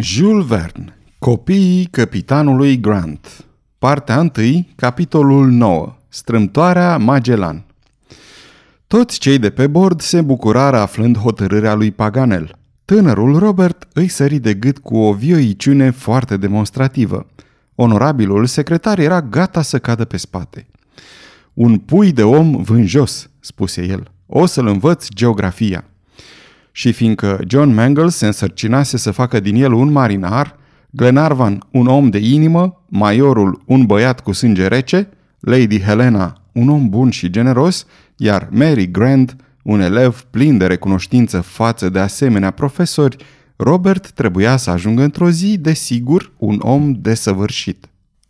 Jules Verne Copiii capitanului Grant Partea 1, capitolul 9 Strâmtoarea Magellan Toți cei de pe bord se bucurară aflând hotărârea lui Paganel. Tânărul Robert îi sări de gât cu o vioiciune foarte demonstrativă. Onorabilul secretar era gata să cadă pe spate. Un pui de om vânjos, spuse el. O să-l învăț geografia și fiindcă John Mangles se însărcinase să facă din el un marinar, Glenarvan un om de inimă, Maiorul un băiat cu sânge rece, Lady Helena un om bun și generos, iar Mary Grant un elev plin de recunoștință față de asemenea profesori, Robert trebuia să ajungă într-o zi, desigur, un om desăvârșit.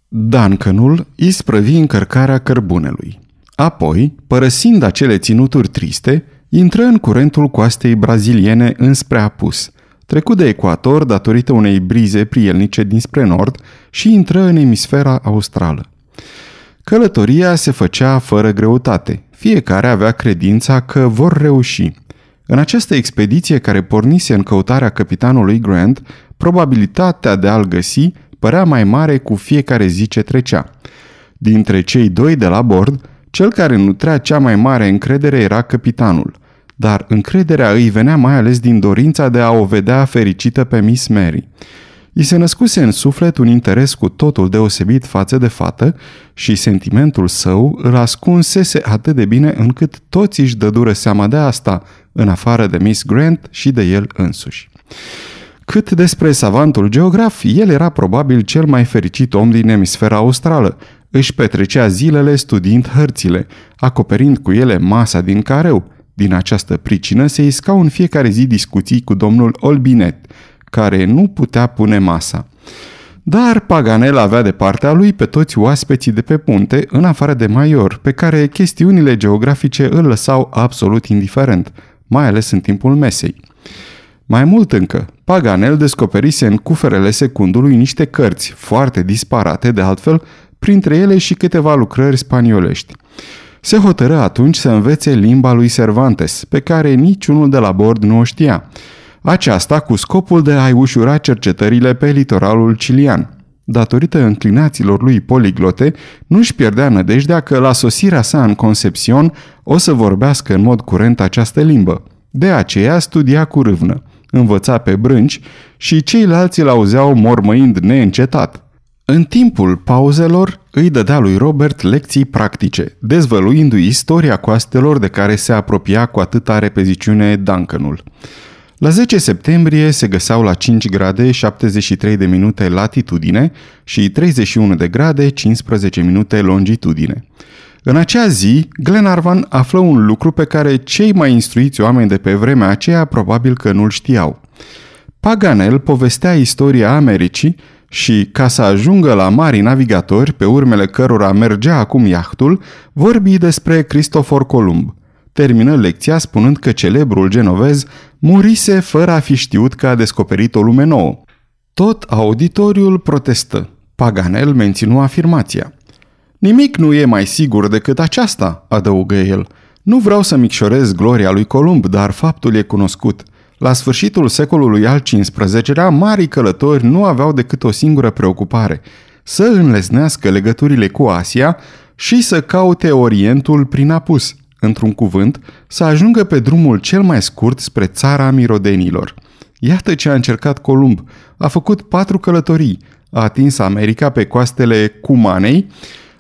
Duncanul isprăvi încărcarea cărbunelui. Apoi, părăsind acele ținuturi triste, intră în curentul coastei braziliene înspre apus, trecut de ecuator datorită unei brize prielnice dinspre nord și intră în emisfera australă. Călătoria se făcea fără greutate. Fiecare avea credința că vor reuși. În această expediție care pornise în căutarea capitanului Grant, probabilitatea de a-l găsi părea mai mare cu fiecare zi ce trecea. Dintre cei doi de la bord, cel care nutrea cea mai mare încredere era capitanul – dar încrederea îi venea mai ales din dorința de a o vedea fericită pe Miss Mary. I se născuse în suflet un interes cu totul deosebit față de fată și sentimentul său îl ascunsese atât de bine încât toți își dădură seama de asta, în afară de Miss Grant și de el însuși. Cât despre savantul geograf, el era probabil cel mai fericit om din emisfera australă. Își petrecea zilele studiind hărțile, acoperind cu ele masa din careu, din această pricină se iscau în fiecare zi discuții cu domnul Olbinet, care nu putea pune masa. Dar Paganel avea de partea lui pe toți oaspeții de pe punte, în afară de Maior, pe care chestiunile geografice îl lăsau absolut indiferent, mai ales în timpul mesei. Mai mult încă, Paganel descoperise în cuferele secundului niște cărți, foarte disparate de altfel, printre ele și câteva lucrări spaniolești se hotără atunci să învețe limba lui Cervantes, pe care niciunul de la bord nu o știa. Aceasta cu scopul de a-i ușura cercetările pe litoralul cilian. Datorită înclinațiilor lui poliglote, nu-și pierdea nădejdea că la sosirea sa în Concepțion o să vorbească în mod curent această limbă. De aceea studia cu râvnă, învăța pe brânci și ceilalți îl auzeau mormăind neîncetat. În timpul pauzelor îi dădea lui Robert lecții practice, dezvăluindu-i istoria coastelor de care se apropia cu atâta repeziciune Duncanul. La 10 septembrie se găseau la 5 grade 73 de minute latitudine și 31 de grade 15 minute longitudine. În acea zi, Glenarvan află un lucru pe care cei mai instruiți oameni de pe vremea aceea probabil că nu-l știau. Paganel povestea istoria Americii și, ca să ajungă la mari navigatori, pe urmele cărora mergea acum iahtul, vorbi despre Cristofor Columb. Termină lecția spunând că celebrul genovez murise fără a fi știut că a descoperit o lume nouă. Tot auditoriul protestă. Paganel menținu afirmația. Nimic nu e mai sigur decât aceasta, adăugă el. Nu vreau să micșorez gloria lui Columb, dar faptul e cunoscut – la sfârșitul secolului al XV-lea, marii călători nu aveau decât o singură preocupare, să înlesnească legăturile cu Asia și să caute Orientul prin apus, într-un cuvânt, să ajungă pe drumul cel mai scurt spre țara mirodenilor. Iată ce a încercat Columb. A făcut patru călătorii. A atins America pe coastele Cumanei,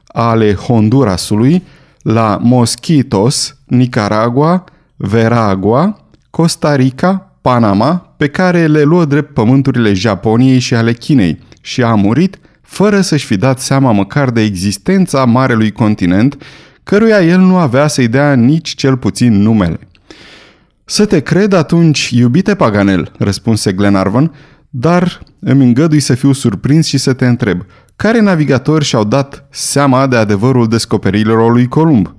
ale Hondurasului, la Mosquitos, Nicaragua, Veragua, Costa Rica, Panama, pe care le luă drept pământurile Japoniei și ale Chinei și a murit fără să-și fi dat seama măcar de existența marelui continent, căruia el nu avea să-i dea nici cel puțin numele. Să te cred atunci, iubite Paganel, răspunse Glenarvan, dar îmi îngădui să fiu surprins și să te întreb, care navigatori și-au dat seama de adevărul descoperirilor lui Columb?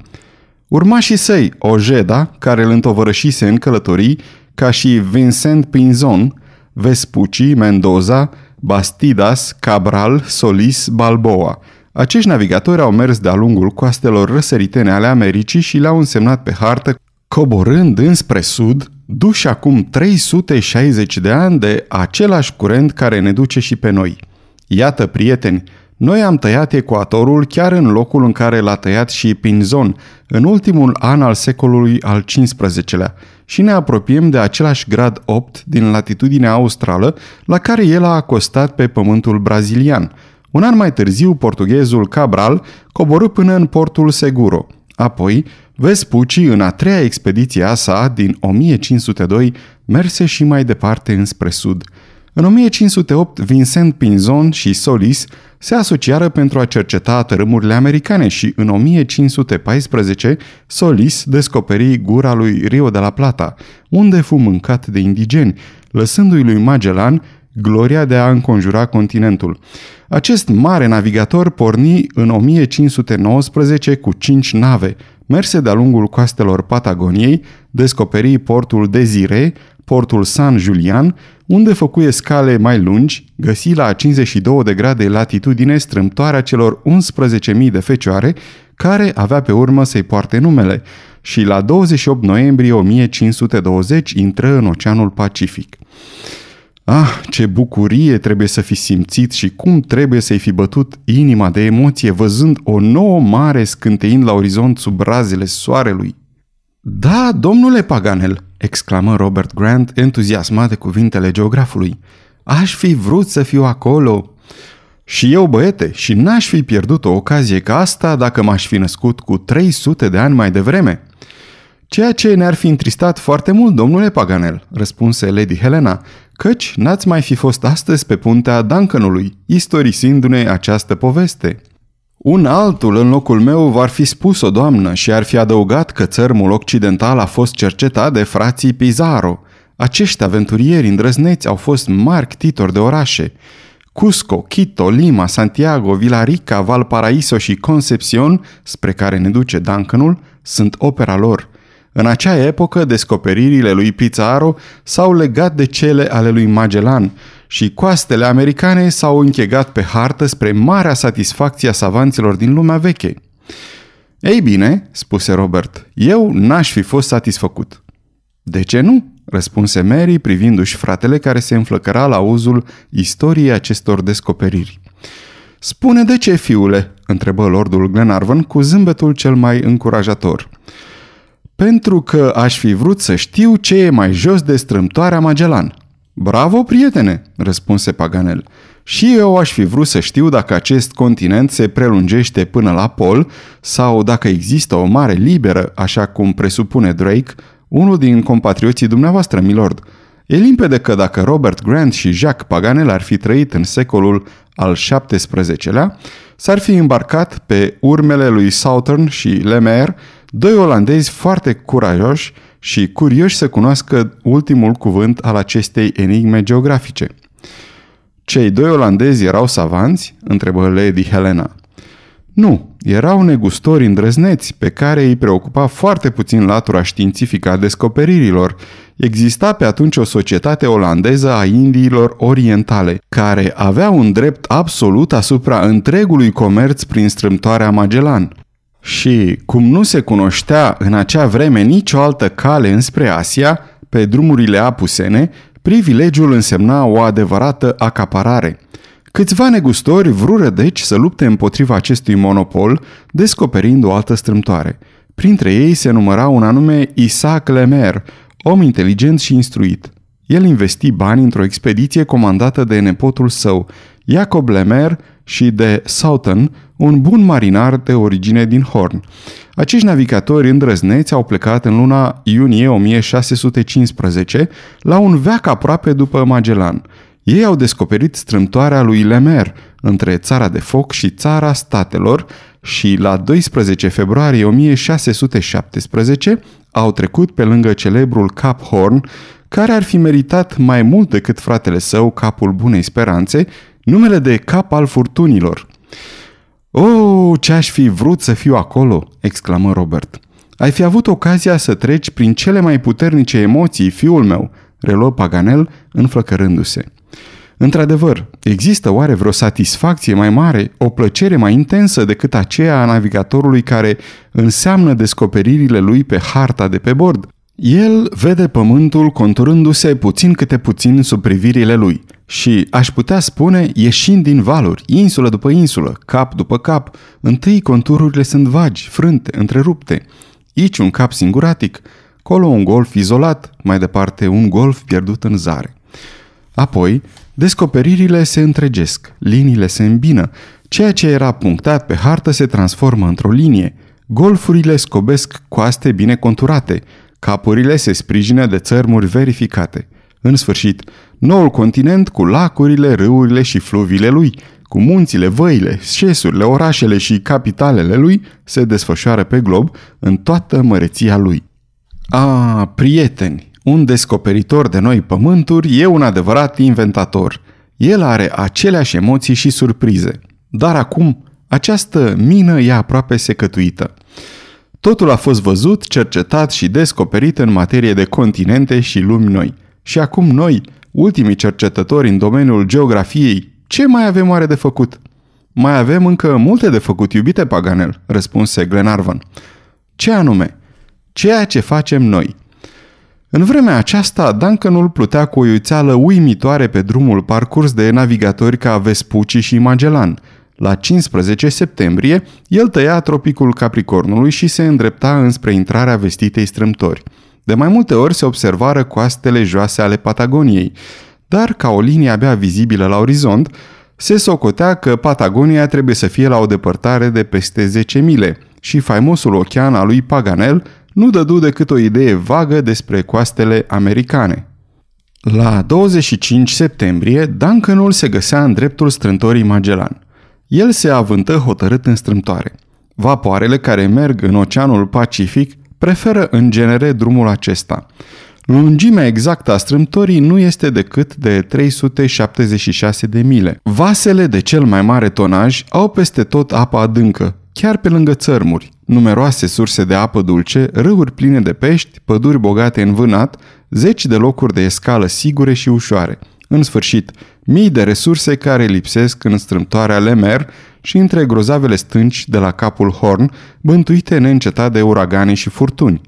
Urmașii săi, Ojeda, care îl întovărășise în călătorii, ca și Vincent Pinzon, Vespucci, Mendoza, Bastidas, Cabral, Solis, Balboa. Acești navigatori au mers de-a lungul coastelor răsăritene ale Americii și le-au însemnat pe hartă, coborând înspre sud, duși acum 360 de ani de același curent care ne duce și pe noi. Iată, prieteni, noi am tăiat ecuatorul chiar în locul în care l-a tăiat și Pinzon, în ultimul an al secolului al XV-lea, și ne apropiem de același grad 8 din latitudinea australă la care el a acostat pe pământul brazilian. Un an mai târziu, portughezul Cabral coborâ până în portul Seguro. Apoi, Vespucci, în a treia expediție a sa, din 1502, merse și mai departe înspre sud. În 1508, Vincent Pinzon și Solis se asociară pentru a cerceta tărâmurile americane și în 1514 Solis descoperi gura lui Rio de la Plata, unde fu mâncat de indigeni, lăsându-i lui Magellan gloria de a înconjura continentul. Acest mare navigator porni în 1519 cu cinci nave, merse de-a lungul coastelor Patagoniei, descoperi portul Desire, portul San Julian, unde făcuie scale mai lungi, găsi la 52 de grade latitudine strâmtoarea celor 11.000 de fecioare, care avea pe urmă să-i poarte numele, și la 28 noiembrie 1520 intră în Oceanul Pacific. Ah, ce bucurie trebuie să fi simțit și cum trebuie să-i fi bătut inima de emoție văzând o nouă mare scânteind la orizont sub razele soarelui. Da, domnule Paganel, exclamă Robert Grant, entuziasmat de cuvintele geografului. Aș fi vrut să fiu acolo. Și eu, băiete, și n-aș fi pierdut o ocazie ca asta dacă m-aș fi născut cu 300 de ani mai devreme. Ceea ce ne-ar fi întristat foarte mult, domnule Paganel, răspunse Lady Helena, căci n-ați mai fi fost astăzi pe puntea Duncanului, istorisindu-ne această poveste. Un altul în locul meu v-ar fi spus o doamnă și ar fi adăugat că țărmul occidental a fost cercetat de frații Pizarro. Acești aventurieri îndrăzneți au fost mari titori de orașe. Cusco, Quito, Lima, Santiago, Villarica, Valparaiso și Concepcion, spre care ne duce Duncanul, sunt opera lor – în acea epocă, descoperirile lui Pizarro s-au legat de cele ale lui Magellan și coastele americane s-au închegat pe hartă spre marea satisfacție a savanților din lumea veche. Ei bine, spuse Robert, eu n-aș fi fost satisfăcut. De ce nu? răspunse Mary privindu-și fratele care se înflăcăra la uzul istoriei acestor descoperiri. Spune de ce, fiule?" întrebă lordul Glenarvan cu zâmbetul cel mai încurajator. Pentru că aș fi vrut să știu ce e mai jos de strâmtoarea Magellan. Bravo, prietene, răspunse Paganel. Și eu aș fi vrut să știu dacă acest continent se prelungește până la pol sau dacă există o mare liberă, așa cum presupune Drake, unul din compatrioții dumneavoastră, milord. E limpede că dacă Robert Grant și Jacques Paganel ar fi trăit în secolul al XVII-lea, s-ar fi îmbarcat pe urmele lui Southern și Lemaire Doi olandezi foarte curajoși și curioși să cunoască ultimul cuvânt al acestei enigme geografice. Cei doi olandezi erau savanți? întrebă Lady Helena. Nu, erau negustori îndrăzneți, pe care îi preocupa foarte puțin latura științifică a descoperirilor. Exista pe atunci o societate olandeză a Indiilor Orientale, care avea un drept absolut asupra întregului comerț prin strâmtoarea Magellan. Și, cum nu se cunoștea în acea vreme nicio altă cale înspre Asia, pe drumurile apusene, privilegiul însemna o adevărată acaparare. Câțiva negustori vrură deci să lupte împotriva acestui monopol, descoperind o altă strâmtoare. Printre ei se număra un anume Isaac Lemer, om inteligent și instruit. El investi bani într-o expediție comandată de nepotul său, Jacob Lemer, și de Soughton, un bun marinar de origine din Horn. Acești navigatori îndrăzneți au plecat în luna iunie 1615 la un veac aproape după Magellan. Ei au descoperit strâmtoarea lui Lemer între țara de foc și țara statelor și la 12 februarie 1617 au trecut pe lângă celebrul Cap Horn, care ar fi meritat mai mult decât fratele său, Capul Bunei Speranțe, numele de Cap al Furtunilor. Oh, ce aș fi vrut să fiu acolo!" exclamă Robert. Ai fi avut ocazia să treci prin cele mai puternice emoții, fiul meu," reluă Paganel, înflăcărându-se. Într-adevăr, există oare vreo satisfacție mai mare, o plăcere mai intensă decât aceea a navigatorului care înseamnă descoperirile lui pe harta de pe bord? El vede pământul conturându-se puțin câte puțin sub privirile lui și, aș putea spune, ieșind din valuri, insulă după insulă, cap după cap, întâi contururile sunt vagi, frânte, întrerupte, aici un cap singuratic, colo un golf izolat, mai departe un golf pierdut în zare. Apoi, descoperirile se întregesc, liniile se îmbină, ceea ce era punctat pe hartă se transformă într-o linie, golfurile scobesc coaste bine conturate, capurile se sprijină de țărmuri verificate. În sfârșit, noul continent cu lacurile, râurile și fluviile lui, cu munțile, văile, șesurile, orașele și capitalele lui, se desfășoară pe glob în toată măreția lui. A, prieteni, un descoperitor de noi pământuri e un adevărat inventator. El are aceleași emoții și surprize. Dar acum, această mină e aproape secătuită. Totul a fost văzut, cercetat și descoperit în materie de continente și lumi noi. Și acum noi, ultimii cercetători în domeniul geografiei, ce mai avem oare de făcut? Mai avem încă multe de făcut, iubite Paganel, răspunse Glenarvan. Ce anume? Ceea ce facem noi. În vremea aceasta, Duncanul plutea cu o iuțeală uimitoare pe drumul parcurs de navigatori ca Vespucci și Magellan. La 15 septembrie, el tăia tropicul Capricornului și se îndrepta înspre intrarea vestitei strâmtori. De mai multe ori se observară coastele joase ale Patagoniei, dar ca o linie abia vizibilă la orizont, se socotea că Patagonia trebuie să fie la o depărtare de peste 10 mile și faimosul ocean al lui Paganel nu dădu decât o idee vagă despre coastele americane. La 25 septembrie, Duncanul se găsea în dreptul strântorii Magellan. El se avântă hotărât în strâmtoare. Vapoarele care merg în Oceanul Pacific preferă în genere drumul acesta. Lungimea exactă a strâmtorii nu este decât de 376 de mile. Vasele de cel mai mare tonaj au peste tot apă adâncă, chiar pe lângă țărmuri, numeroase surse de apă dulce, râuri pline de pești, păduri bogate în vânat, zeci de locuri de escală sigure și ușoare. În sfârșit, mii de resurse care lipsesc în strâmtoarea Lemer și între grozavele stânci de la capul Horn, bântuite neîncetat de uragane și furtuni.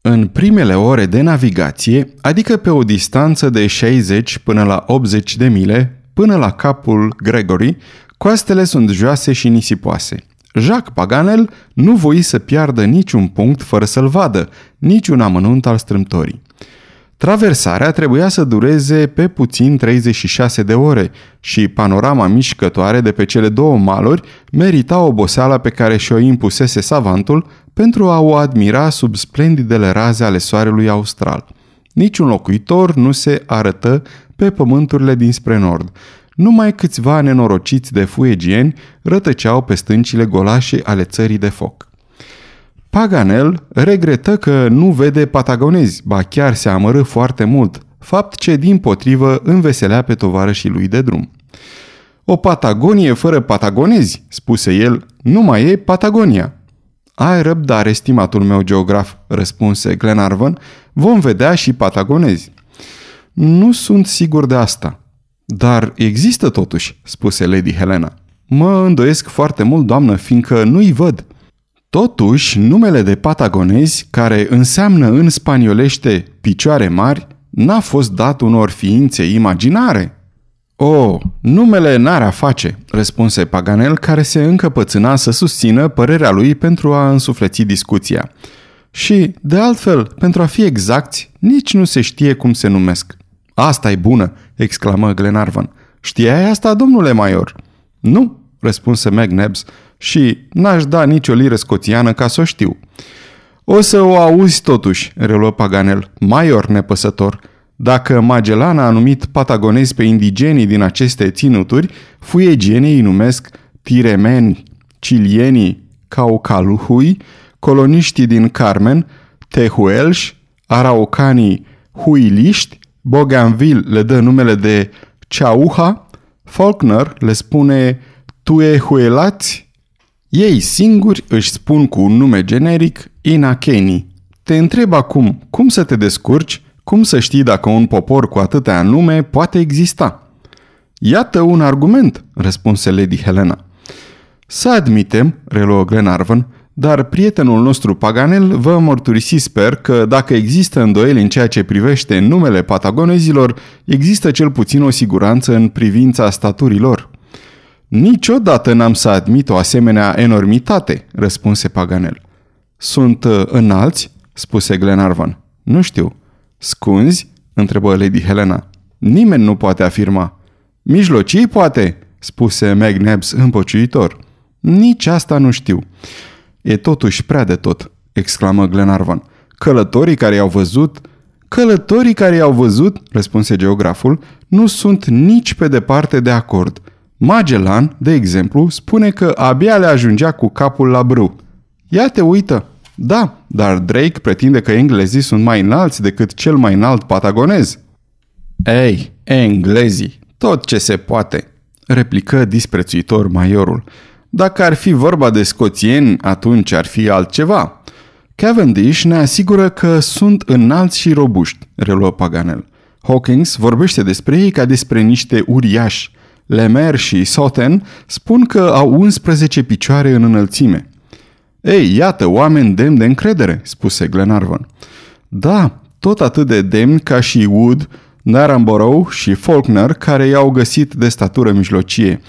În primele ore de navigație, adică pe o distanță de 60 până la 80 de mile, până la capul Gregory, coastele sunt joase și nisipoase. Jacques Paganel nu voi să piardă niciun punct fără să-l vadă, niciun amănunt al strâmtorii. Traversarea trebuia să dureze pe puțin 36 de ore și panorama mișcătoare de pe cele două maluri merita oboseala pe care și-o impusese savantul pentru a o admira sub splendidele raze ale soarelui austral. Niciun locuitor nu se arătă pe pământurile dinspre nord. Numai câțiva nenorociți de fuegieni rătăceau pe stâncile golașe ale țării de foc. Paganel regretă că nu vede patagonezi, ba chiar se amără foarte mult, fapt ce din potrivă înveselea pe tovarășii lui de drum. O Patagonie fără patagonezi, spuse el, nu mai e Patagonia. Ai răbdare, stimatul meu geograf, răspunse Glenarvan, vom vedea și patagonezi. Nu sunt sigur de asta. Dar există totuși, spuse Lady Helena. Mă îndoiesc foarte mult, doamnă, fiindcă nu-i văd. Totuși, numele de patagonezi, care înseamnă în spaniolește picioare mari, n-a fost dat unor ființe imaginare. O, oh, numele n-are a face, răspunse Paganel, care se încăpățâna să susțină părerea lui pentru a însufleți discuția. Și, de altfel, pentru a fi exacti, nici nu se știe cum se numesc. asta e bună!" exclamă Glenarvan. Știai asta, domnule Maior?" Nu," răspunse McNabbs, și n-aș da nicio liră scoțiană ca să o știu. O să o auzi totuși, reluă Paganel, maior nepăsător. Dacă Magellan a numit patagonezi pe indigenii din aceste ținuturi, fuegienii îi numesc tiremeni, cilienii, caucaluhui, coloniștii din Carmen, tehuelși, araucanii huiliști, Bougainville le dă numele de Chauha, Faulkner le spune tuehuelați ei singuri își spun cu un nume generic Inakeni. Te întreb acum, cum să te descurci, cum să știi dacă un popor cu atâtea nume poate exista? Iată un argument, răspunse Lady Helena. Să admitem, reluă Glenarvan, dar prietenul nostru Paganel vă mărturisi sper că dacă există îndoieli în ceea ce privește numele patagonezilor, există cel puțin o siguranță în privința staturilor. Niciodată n-am să admit o asemenea enormitate, răspunse Paganel. Sunt uh, înalți? spuse Glenarvan. Nu știu. Scunzi? întrebă Lady Helena. Nimeni nu poate afirma. Mijlocii poate, spuse McNabbs împociuitor. Nici asta nu știu. E totuși prea de tot, exclamă Glenarvan. Călătorii care i-au văzut... Călătorii care i-au văzut, răspunse geograful, nu sunt nici pe departe de acord. Magellan, de exemplu, spune că abia le ajungea cu capul la brâu. Ia te uită! Da, dar Drake pretinde că englezii sunt mai înalți decât cel mai înalt patagonez. Ei, englezii, tot ce se poate, replică disprețuitor maiorul. Dacă ar fi vorba de scoțieni, atunci ar fi altceva. Cavendish ne asigură că sunt înalți și robuști, reluă Paganel. Hawkins vorbește despre ei ca despre niște uriași. Lemer și Soten spun că au 11 picioare în înălțime. Ei, iată, oameni demni de încredere, spuse Glenarvan. Da, tot atât de demni ca și Wood, Naramborough și Faulkner, care i-au găsit de statură mijlocie.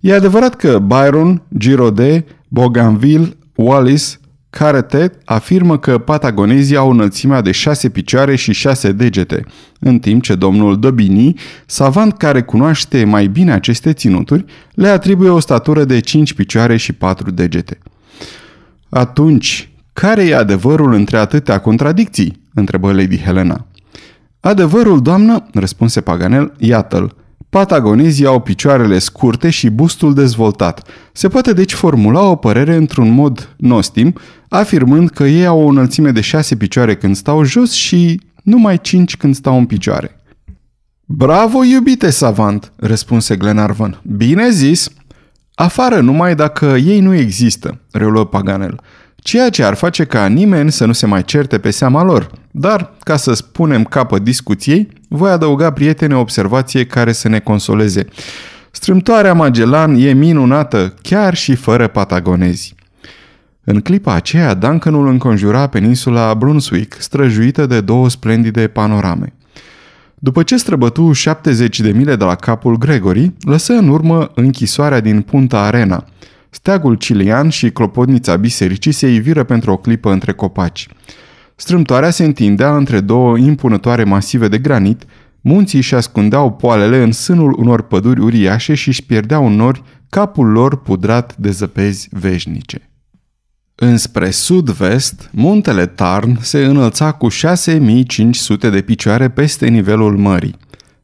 E adevărat că Byron, Giraudet, Bougainville, Wallis, Caretet afirmă că patagonezii au înălțimea de șase picioare și șase degete, în timp ce domnul Dobini, savant care cunoaște mai bine aceste ținuturi, le atribuie o statură de cinci picioare și patru degete. Atunci, care e adevărul între atâtea contradicții? întrebă Lady Helena. Adevărul, doamnă, răspunse Paganel, iată-l. Patagonezii au picioarele scurte și bustul dezvoltat. Se poate deci formula o părere într-un mod nostim, afirmând că ei au o înălțime de șase picioare când stau jos și numai cinci când stau în picioare. Bravo, iubite savant, răspunse Glenarvan. Bine zis! Afară numai dacă ei nu există, reluă Paganel ceea ce ar face ca nimeni să nu se mai certe pe seama lor. Dar, ca să spunem capăt discuției, voi adăuga prietene o observație care să ne consoleze. Strâmtoarea Magellan e minunată, chiar și fără patagonezi. În clipa aceea, Duncanul înconjura peninsula Brunswick, străjuită de două splendide panorame. După ce străbătu 70 de mile de la capul Gregory, lăsă în urmă închisoarea din Punta Arena – Steagul cilian și clopotnița bisericii se iviră pentru o clipă între copaci. Strâmtoarea se întindea între două impunătoare masive de granit, munții și ascundeau poalele în sânul unor păduri uriașe și își pierdeau în nori capul lor pudrat de zăpezi veșnice. Înspre sud-vest, muntele Tarn se înălța cu 6500 de picioare peste nivelul mării.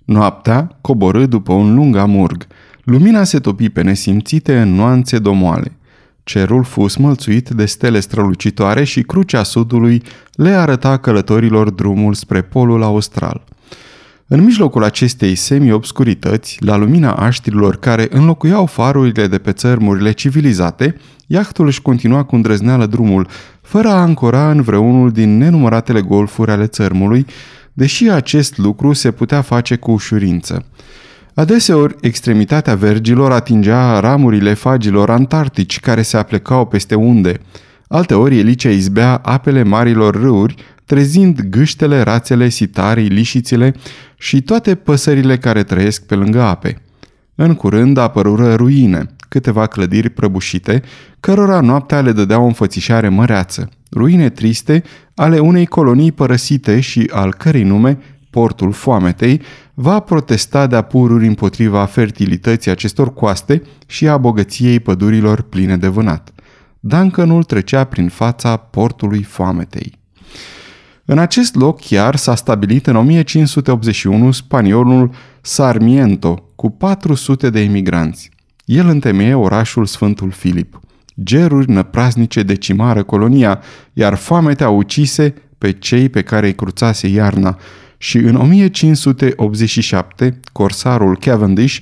Noaptea coborâ după un lung amurg – Lumina se topi pe nesimțite în nuanțe domoale. Cerul fu smălțuit de stele strălucitoare și crucea sudului le arăta călătorilor drumul spre polul austral. În mijlocul acestei semi-obscurități, la lumina aștrilor care înlocuiau farurile de pe țărmurile civilizate, iahtul își continua cu îndrăzneală drumul, fără a ancora în vreunul din nenumăratele golfuri ale țărmului, deși acest lucru se putea face cu ușurință. Adeseori, extremitatea vergilor atingea ramurile fagilor antarctici care se aplecau peste unde. Alteori, elicea izbea apele marilor râuri, trezind gâștele, rațele, sitarii, lișițile și toate păsările care trăiesc pe lângă ape. În curând apărură ruine, câteva clădiri prăbușite, cărora noaptea le dădeau o înfățișare măreață, ruine triste ale unei colonii părăsite și al cărei nume portul foametei, va protesta de-a pururi împotriva fertilității acestor coaste și a bogăției pădurilor pline de vânat. Duncanul trecea prin fața portului foametei. În acest loc chiar s-a stabilit în 1581 spaniolul Sarmiento cu 400 de emigranți. El întemeie orașul Sfântul Filip. Geruri năpraznice decimară colonia, iar foametea ucise pe cei pe care îi cruțase iarna și în 1587 corsarul Cavendish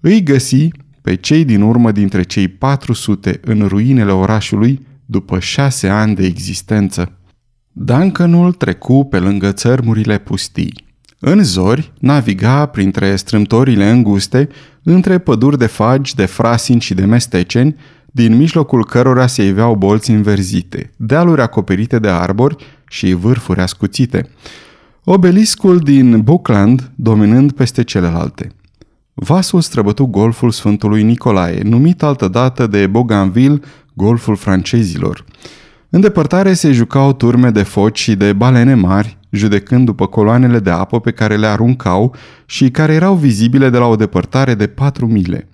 îi găsi pe cei din urmă dintre cei 400 în ruinele orașului după șase ani de existență. Duncanul trecu pe lângă țărmurile pustii. În zori, naviga printre strâmtorile înguste, între păduri de fagi, de frasini și de mesteceni, din mijlocul cărora se iveau bolți înverzite, dealuri acoperite de arbori și vârfuri ascuțite. Obeliscul din Buckland dominând peste celelalte. Vasul străbătu golful Sfântului Nicolae, numit altădată de Bougainville golful francezilor. În depărtare se jucau turme de foci și de balene mari, judecând după coloanele de apă pe care le aruncau și care erau vizibile de la o depărtare de patru mile.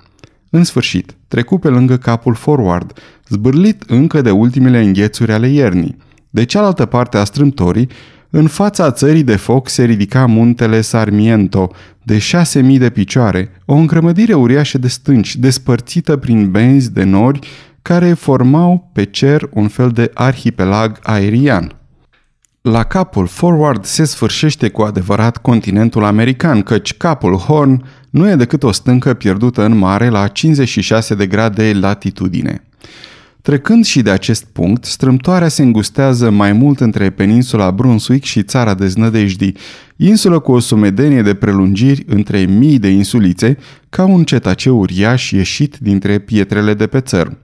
În sfârșit, trecu pe lângă capul forward, zbârlit încă de ultimele înghețuri ale iernii. De cealaltă parte a strâmtorii, în fața țării de foc se ridica muntele Sarmiento, de șase mii de picioare, o îngrămădire uriașă de stânci, despărțită prin benzi de nori care formau pe cer un fel de arhipelag aerian. La capul Forward se sfârșește cu adevărat continentul american, căci capul Horn nu e decât o stâncă pierdută în mare la 56 de grade latitudine. Trecând și de acest punct, strâmtoarea se îngustează mai mult între peninsula Brunswick și țara Znădejdii, insulă cu o sumedenie de prelungiri între mii de insulițe, ca un cetaceu uriaș ieșit dintre pietrele de pe țărm.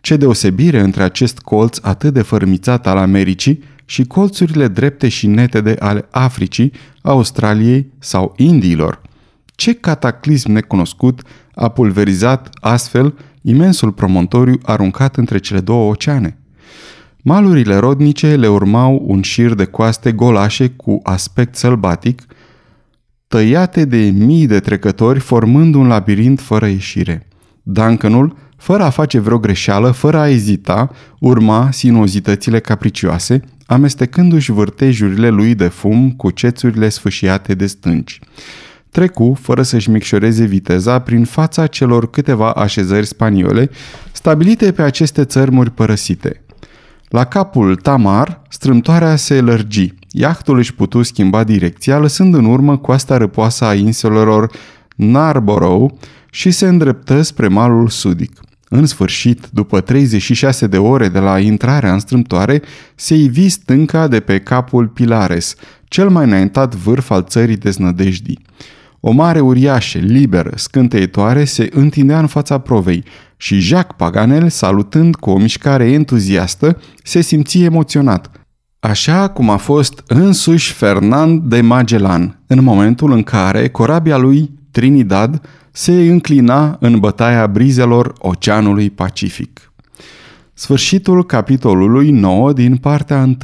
Ce deosebire între acest colț atât de fărmițat al Americii și colțurile drepte și netede ale Africii, Australiei sau Indiilor. Ce cataclism necunoscut a pulverizat astfel imensul promontoriu aruncat între cele două oceane. Malurile rodnice le urmau un șir de coaste golașe cu aspect sălbatic, tăiate de mii de trecători formând un labirint fără ieșire. Duncanul fără a face vreo greșeală, fără a ezita, urma sinuozitățile capricioase, amestecându-și vârtejurile lui de fum cu cețurile sfâșiate de stânci. Trecu, fără să-și micșoreze viteza, prin fața celor câteva așezări spaniole, stabilite pe aceste țărmuri părăsite. La capul Tamar, strâmtoarea se lărgi. Iahtul își putu schimba direcția, lăsând în urmă coasta răpoasă a insulelor Narborough și se îndreptă spre malul sudic. În sfârșit, după 36 de ore de la intrarea în strâmtoare, se ivi stânca de pe capul Pilares, cel mai înaintat vârf al țării deznădejdii. O mare uriașă, liberă, scânteitoare, se întindea în fața provei și Jacques Paganel, salutând cu o mișcare entuziastă, se simți emoționat, așa cum a fost însuși Fernand de Magellan, în momentul în care corabia lui Trinidad se înclina în bătaia brizelor Oceanului Pacific. Sfârșitul capitolului 9 din partea 1